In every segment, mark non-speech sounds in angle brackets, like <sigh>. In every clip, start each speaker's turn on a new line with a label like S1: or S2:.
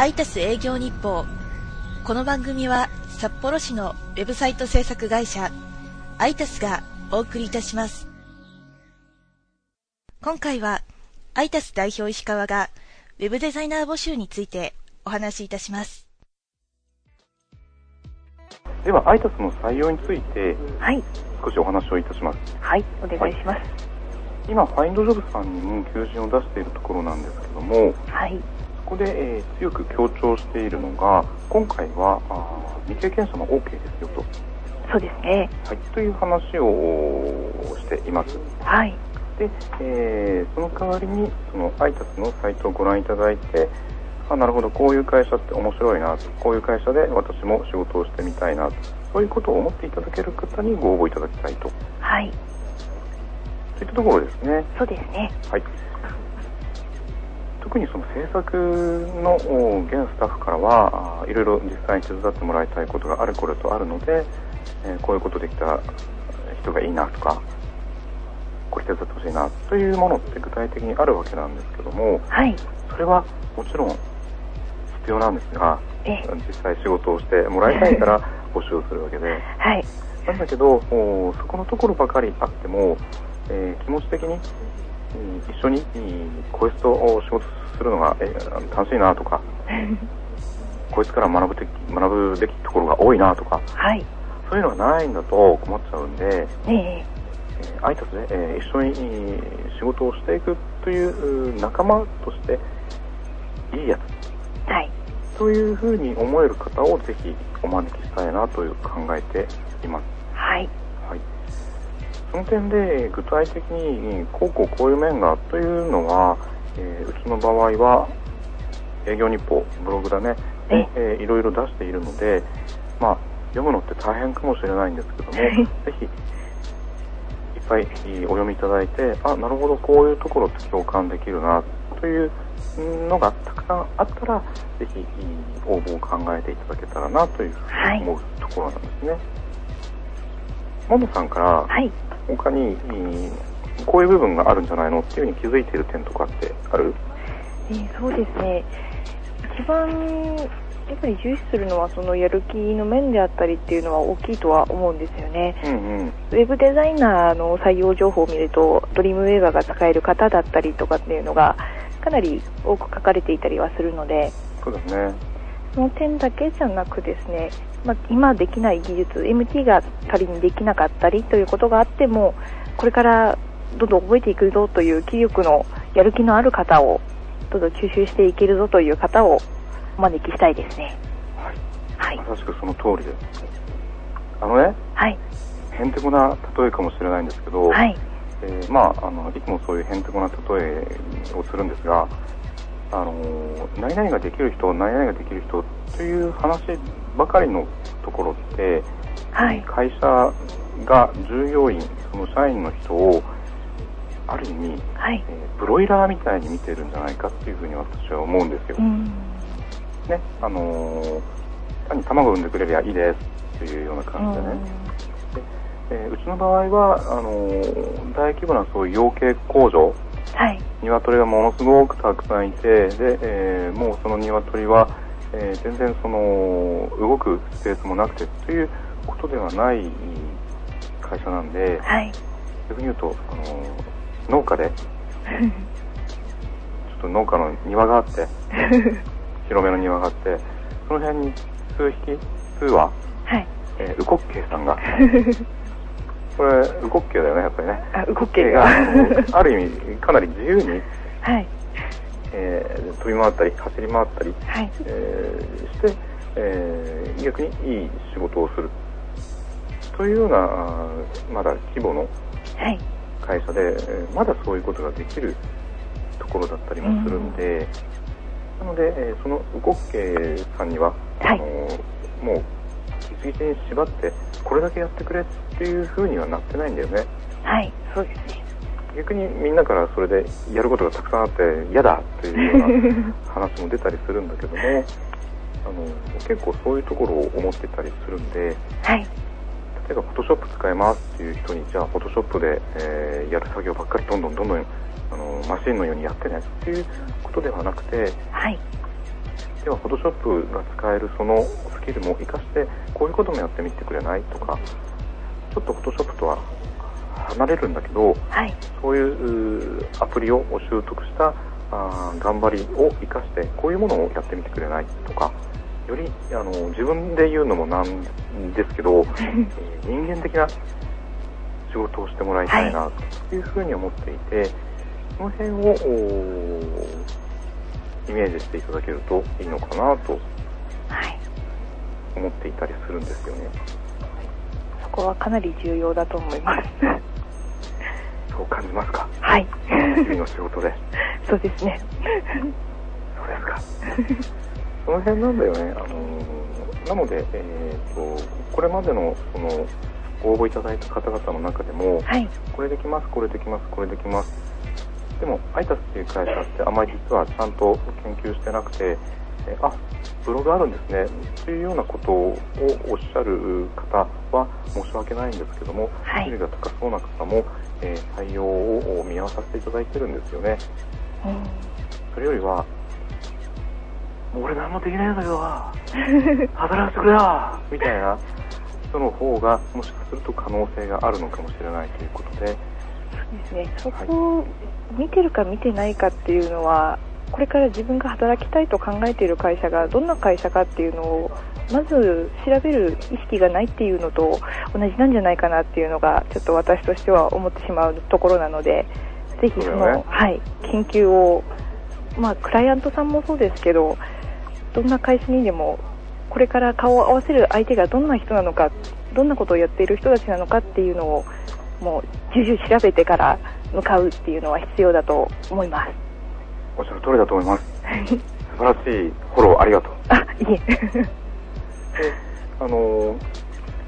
S1: アイタス営業日報。この番組は札幌市のウェブサイト制作会社アイタスがお送りいたします。今回はアイタス代表石川がウェブデザイナー募集についてお話しいたします。
S2: ではアイタスの採用について
S3: はい、
S2: 少しお話をいたします。
S3: はい、お願いします。
S2: 今ファインドジョブさんにも求人を出しているところなんですけども
S3: はい、
S2: そこで、えー強く強調しているのが今回はあー未経験者も OK ですよと、
S3: そうですね。
S2: はい、という話をしています
S3: はい、
S2: で、えーその代わりにそのアイタスのサイトをご覧いただいてあなるほどこういう会社って面白いなとこういう会社で私も仕事をしてみたいなとそういうことを思っていただける方にご応募いただきたいと
S3: はい、
S2: といったところですね。
S3: そうですね。
S2: はい。特にその制作のお現スタッフからはあいろいろ実際に手伝ってもらいたいことがあるこれとあるので、えーこういうことできた人がいいなとかこれ手伝ってほしいなというものって具体的にあるわけなんですけども
S3: はい、
S2: それはもちろん必要なんですが
S3: え、
S2: 実際仕事をしてもらいたいから募集をするわけで。
S3: はい、
S2: なんだけどおそこのところばかりあっても、えー気持ち的に、うん一緒にうんこいつとお仕事するのが、えー楽しいなとかこいつから学ぶべき学ぶべきところが多いなとか
S3: はい、
S2: そういうのがないんだと困っちゃうんで、
S3: ええ、
S2: えー、アイタスで、えー一緒にうん仕事をしていくといううん仲間としていいやつ。
S3: はい、
S2: というふうに思える方をぜひお招きしたいなという考えています。
S3: はい、
S2: はい、その点で具体的にこうこうこういう面がというのは、えーうちの場合は営業日報ブログだね。で、えーいろいろ出しているので、まあ、読むのって大変かもしれないんですけどもぜひいっぱいお読みいただいてあなるほどこういうところって共感できるなというのがたくさんあったらぜひ応募を考えていただけたらなというふうに思うところなんですね。ももさんから
S3: はい、
S2: 他にうんこういう部分があるんじゃないのっていうふうに気づいている点とかってある？
S3: えーそうですね。一番やっぱり重視するのはそのやる気の面であったりっていうのは大きいとは思うんですよね。
S2: うんうん。
S3: ウェブデザイナーの採用情報を見ると、ドリームウェーバーが使える方だったりとかっていうのが、かなり多く書かれていたりはするので、
S2: そうですね
S3: その点だけじゃなくですね、まあ、今できない技術、MT が仮にできなかったりということがあっても、これからどんどん覚えていくぞという気力のやる気のある方を、どんどん吸収していけるぞという方をお招きしたいですね。
S2: はい
S3: はい。
S2: まさしくその通りですあのね
S3: はい。
S2: へんてこな例えかもしれないんですけど、
S3: はい。
S2: えーまああのいつもそういうへんてこな例えをするんですがあのー何々ができる人何々ができる人という話ばかりのところって
S3: はい。
S2: 会社が従業員その社員の人をある意味、
S3: はい。
S2: えーブロイラーみたいに見てるんじゃないかっていうふうに私は思うんですよ、
S3: うん。
S2: ねあのー単に卵を産んでくれりゃいいですというような感じでね、えーうちの場合はあのー大規模なそういう養鶏工場
S3: はい。
S2: 鶏がものすごくたくさんいてで、えーもうその鶏は、えー全然その動くスペースもなくてということではない会社なんで
S3: はい。
S2: 逆に言うと、あのー農家で <laughs> ちょっと農家の庭があって広めの庭があってその辺に数匹数羽、
S3: はい。
S2: えーウコッケイさんが <laughs> これウコッケイだよねやっぱりね
S3: あ、動
S2: ウコッ
S3: けが。
S2: ある意味 <laughs> かなり自由に、
S3: はい。
S2: えー飛び回ったり走り回ったり、
S3: はい。
S2: えーして、えー逆にいい仕事をするというようなまだ規模の
S3: はい。
S2: 会社で、えーまだそういうことができるところだったりもするんで、なので、えーそのウコッケイさんには、
S3: はい
S2: あのーもうギチギチに縛ってこれだけやってくれっていう風にはなってないんだよね
S3: はい。そうですね。
S2: 逆にみんなからそれでやることがたくさんあって嫌だっていうような話も出たりするんだけども <laughs> あの結構そういうところを思ってたりするんで
S3: はい。
S2: 例えばフォトショップ使えますっていう人にじゃあフォトショップで、えーやる作業ばっかりどんどんどんどんあのマシンのようにやってねっていうことではなくて
S3: はい。
S2: で要はフォトショップが使えるそのスキルも活かしてこういうこともやってみてくれないとかちょっとフォトショップとは離れるんだけど
S3: はい。
S2: そういううアプリを習得したあー頑張りを生かしてこういうものをやってみてくれないとかよりあの自分で言うのもなんですけど、え <laughs> ー人間的な仕事をしてもらいたいなというふうに思っていて、その辺をイメージしていただけるといいのかなと
S3: はい。
S2: 思っていたりするんですよね。
S3: そこはかなり重要だと思います。
S2: そう感じますか？
S3: はい。
S2: 日々の仕事で。
S3: そうですね。
S2: そうですか。その辺なんだよね。あのーなので、えー、とこれまでのそのご応募いただいた方々の中でも、
S3: はい。
S2: これできます、これできます、これできます。イタスっていう会社ってあまり実はちゃんと研究してなくて、えあ、ブログあるんですね、というようなことをおっしゃる方は申し訳ないんですけども、
S3: はい。
S2: が高そうな方も、えー採用を見合わさせていただいてるんですよね。
S3: うん。
S2: それよりは、俺何もできないんだけどな、<laughs> 働かせてくれよ。みたいな人の方が、もしかすると可能性があるのかもしれないということで、
S3: ですね。そこを見てるか見てないかっていうのは、これから自分が働きたいと考えている会社がどんな会社かっていうのを、まず調べる意識がないっていうのと同じなんじゃないかなっていうのが、ちょっと私としては思ってしまうところなので、ぜひその、はい、研究を、まあ、クライアントさんもそうですけど、どんな会社にでも、これから顔を合わせる相手がどんな人なのか、どんなことをやっている人たちなのかっていうのを、もう、重々調べてから向かうっていうのは必要だと思います。
S2: おっしゃる通りだと思います。<laughs> 素晴らしいフォローありがとう。
S3: あ、いえ。
S2: で、あのー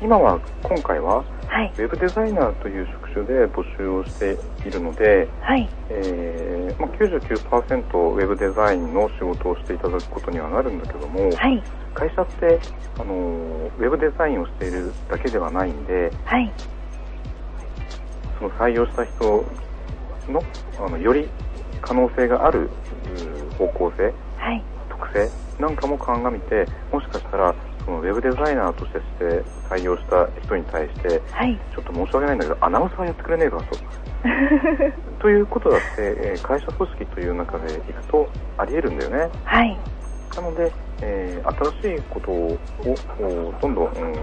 S2: 今は、今回は、
S3: はい。
S2: ウェブデザイナーという職種で募集をしているので、
S3: はい。
S2: えーまあ、99%ウェブデザインの仕事をしていただくことにはなるんだけども、
S3: はい。
S2: 会社って、あのーウェブデザインをしているだけではないんで、
S3: はい。
S2: その採用した人のあのより可能性がある方向性、
S3: はい。
S2: 特性なんかも鑑みて、もしかしたらそのウェブデザイナーとして採用した人に対して、
S3: はい。
S2: ちょっと申し訳ないんだけど、アナウンサーやってくれねえかと。<laughs> ということだって、えー会社組織という中でいくとあり得るんだよね。
S3: はい。
S2: なので、えー新しいことをおどんどん、うん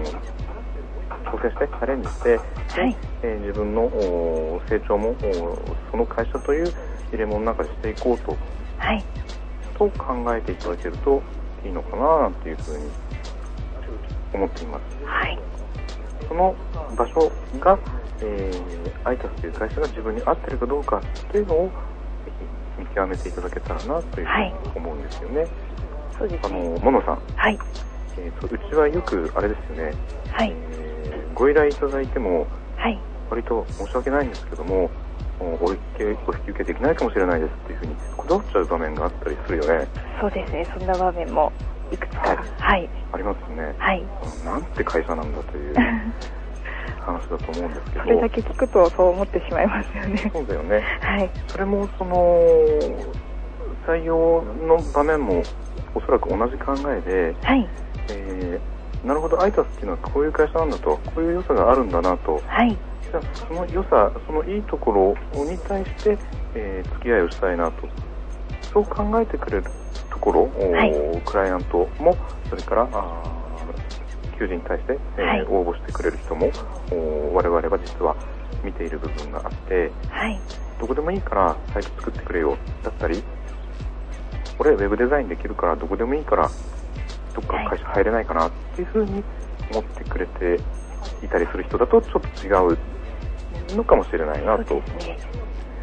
S2: 挑戦して、チャレンジして、で
S3: はい
S2: えー自分のお成長もおその会社という入れ物の中でしていこうと
S3: はい。
S2: と考えていただけるといいのかななんていうふうに思っています。
S3: はい。
S2: その場所が、えー、アイタスという会社が自分に合ってるかどうかっていうのをぜひ見極めていただけたらなというふうに思うんですよね。
S3: そうです
S2: あの
S3: ね。
S2: モノさん、
S3: はい。
S2: えーとうちはよくあれですよね、
S3: はい。
S2: えーご依頼いただいても
S3: はい。
S2: 割と申し訳ないんですけどもおお引きお引き受けできないかもしれないですっていうふうにこだわっちゃう場面があったりするよね
S3: そうですね。そんな場面もいくつか。はい。
S2: ありますよね
S3: はい。
S2: なんて会社なんだという <laughs> 話だと思うんですけど
S3: それだけ聞くとそう思ってしまいますよね。
S2: そうだよね
S3: はい。
S2: それもその採用の場面もおそらく同じ考えで、
S3: はい。
S2: えーなるほど。アイタスっていうのはこういう会社なんだと。こういう良さがあるんだなと。
S3: はい。
S2: じゃあその良さそのいいところに対して、えー付き合いをしたいなと。そう考えてくれるところ、お
S3: はい。
S2: クライアントもそれからあー求人に対して、えー
S3: はい。
S2: 応募してくれる人もお我々は実は見ている部分があって
S3: はい。
S2: どこでもいいからサイト作ってくれよ。だったり俺ウェブデザインできるからどこでもいいからどっか会社入れないかなっていうふうに思ってくれていたりする人だとちょっと違うのかもしれないなと。
S3: ね。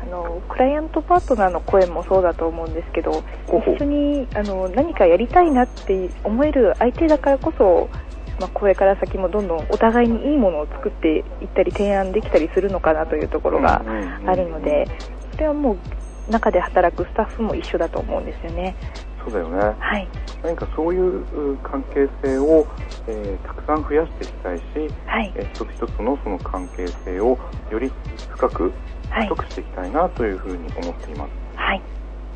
S3: あの、クライアントパートナーの声もそうだと思うんですけど、一緒にあの何かやりたいなって思える相手だからこそ、まあ、これから先もどんどんお互いにいいものを作っていったり提案できたりするのかなというところがあるので、それはもう中で働くスタッフも一緒だと思うんですよね。
S2: そうだよね。
S3: はい。
S2: 何かそういうう関係性を、えーたくさん増やしていきたいし、
S3: はい。
S2: えー一つ一つのその関係性をより深く
S3: はい
S2: 太。くしていきたいなというふうに思っています。
S3: はい。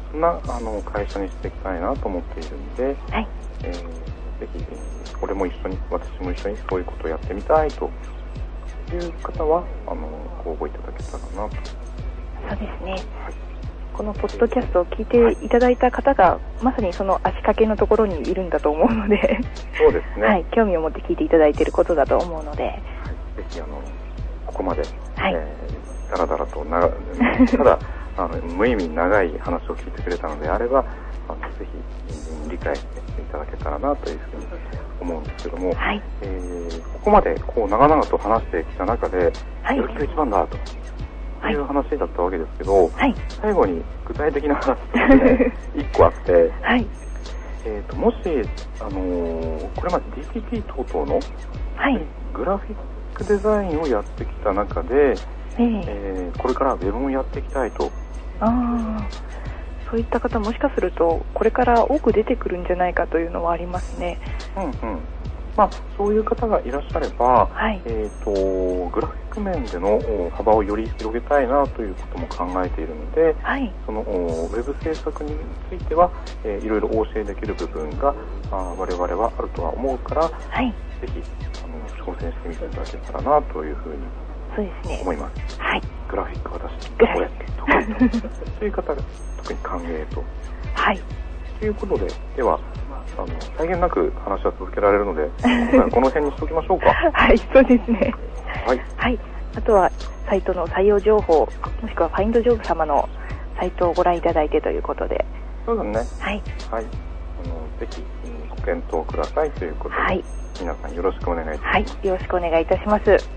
S2: そそんなあの会社にしていきたいなと思っているんで、
S3: はい。
S2: えーぜひ、えー俺も一緒に、私も一緒にそういうことをやってみたいという方は、あの、ご応募いただけたらなと。
S3: そうですね。このポッドキャストを聞いていただいた方が、まさにその足掛けのところにいるんだと思うので、
S2: そうですね。
S3: はい、興味を持って聞いていただいていることだと思うので、
S2: はい、ぜひあのここまで、
S3: はい。
S2: えーだらだらと長 <laughs> ただあの無意味に長い話を聞いてくれたのであればあのぜひ理解していただけたらなというふうに思うんですけども、
S3: はい、
S2: えーここまでこう長々と話してきた中で、
S3: はい。
S2: やる気が一番だと。
S3: はい
S2: いう話だったわけですけど、
S3: はい、
S2: 最後に具体的な話としてね、<laughs> 一個あって、
S3: はい、
S2: えー、ともし、あのーこれまで DTP 等々の
S3: はい、
S2: グラフィックデザインをやってきた中で、
S3: ええ
S2: えーこれからウェブもやっていきたいと。
S3: ああ、そういった方もしかすると、これから多く出てくるんじゃないかというのはありますね。
S2: うんうん。まあ、そういう方がいらっしゃれば、
S3: はい、
S2: えっ、と、グラフィック面でのお幅をより広げたいなということも考えているので、
S3: はい、
S2: そのおウェブ制作については、えーいろいろお教えできる部分があー我々はあるとは思うから、
S3: はい、
S2: ぜひあの挑戦してみていただけたらなというふうに
S3: そうですね。
S2: 思います。
S3: はい、
S2: グラフィック私、
S3: グラフィッ
S2: これ得意と。そういう方が特に歓迎と。
S3: はい、
S2: ということで、では、あの、際限なく話は続けられるので、<laughs> この辺にしておきましょうか。
S3: はい、そうですね。
S2: はい。
S3: はい。あとは、サイトの採用情報、もしくはファインドジョブ様のサイトをご覧いただいてということで、
S2: そうですね。
S3: はい、
S2: はい。あの、ぜひ、うんご検討くださいということで、
S3: はい、
S2: 皆さんよろしくお願いいたします。
S3: はい、よろしくお願いいたします。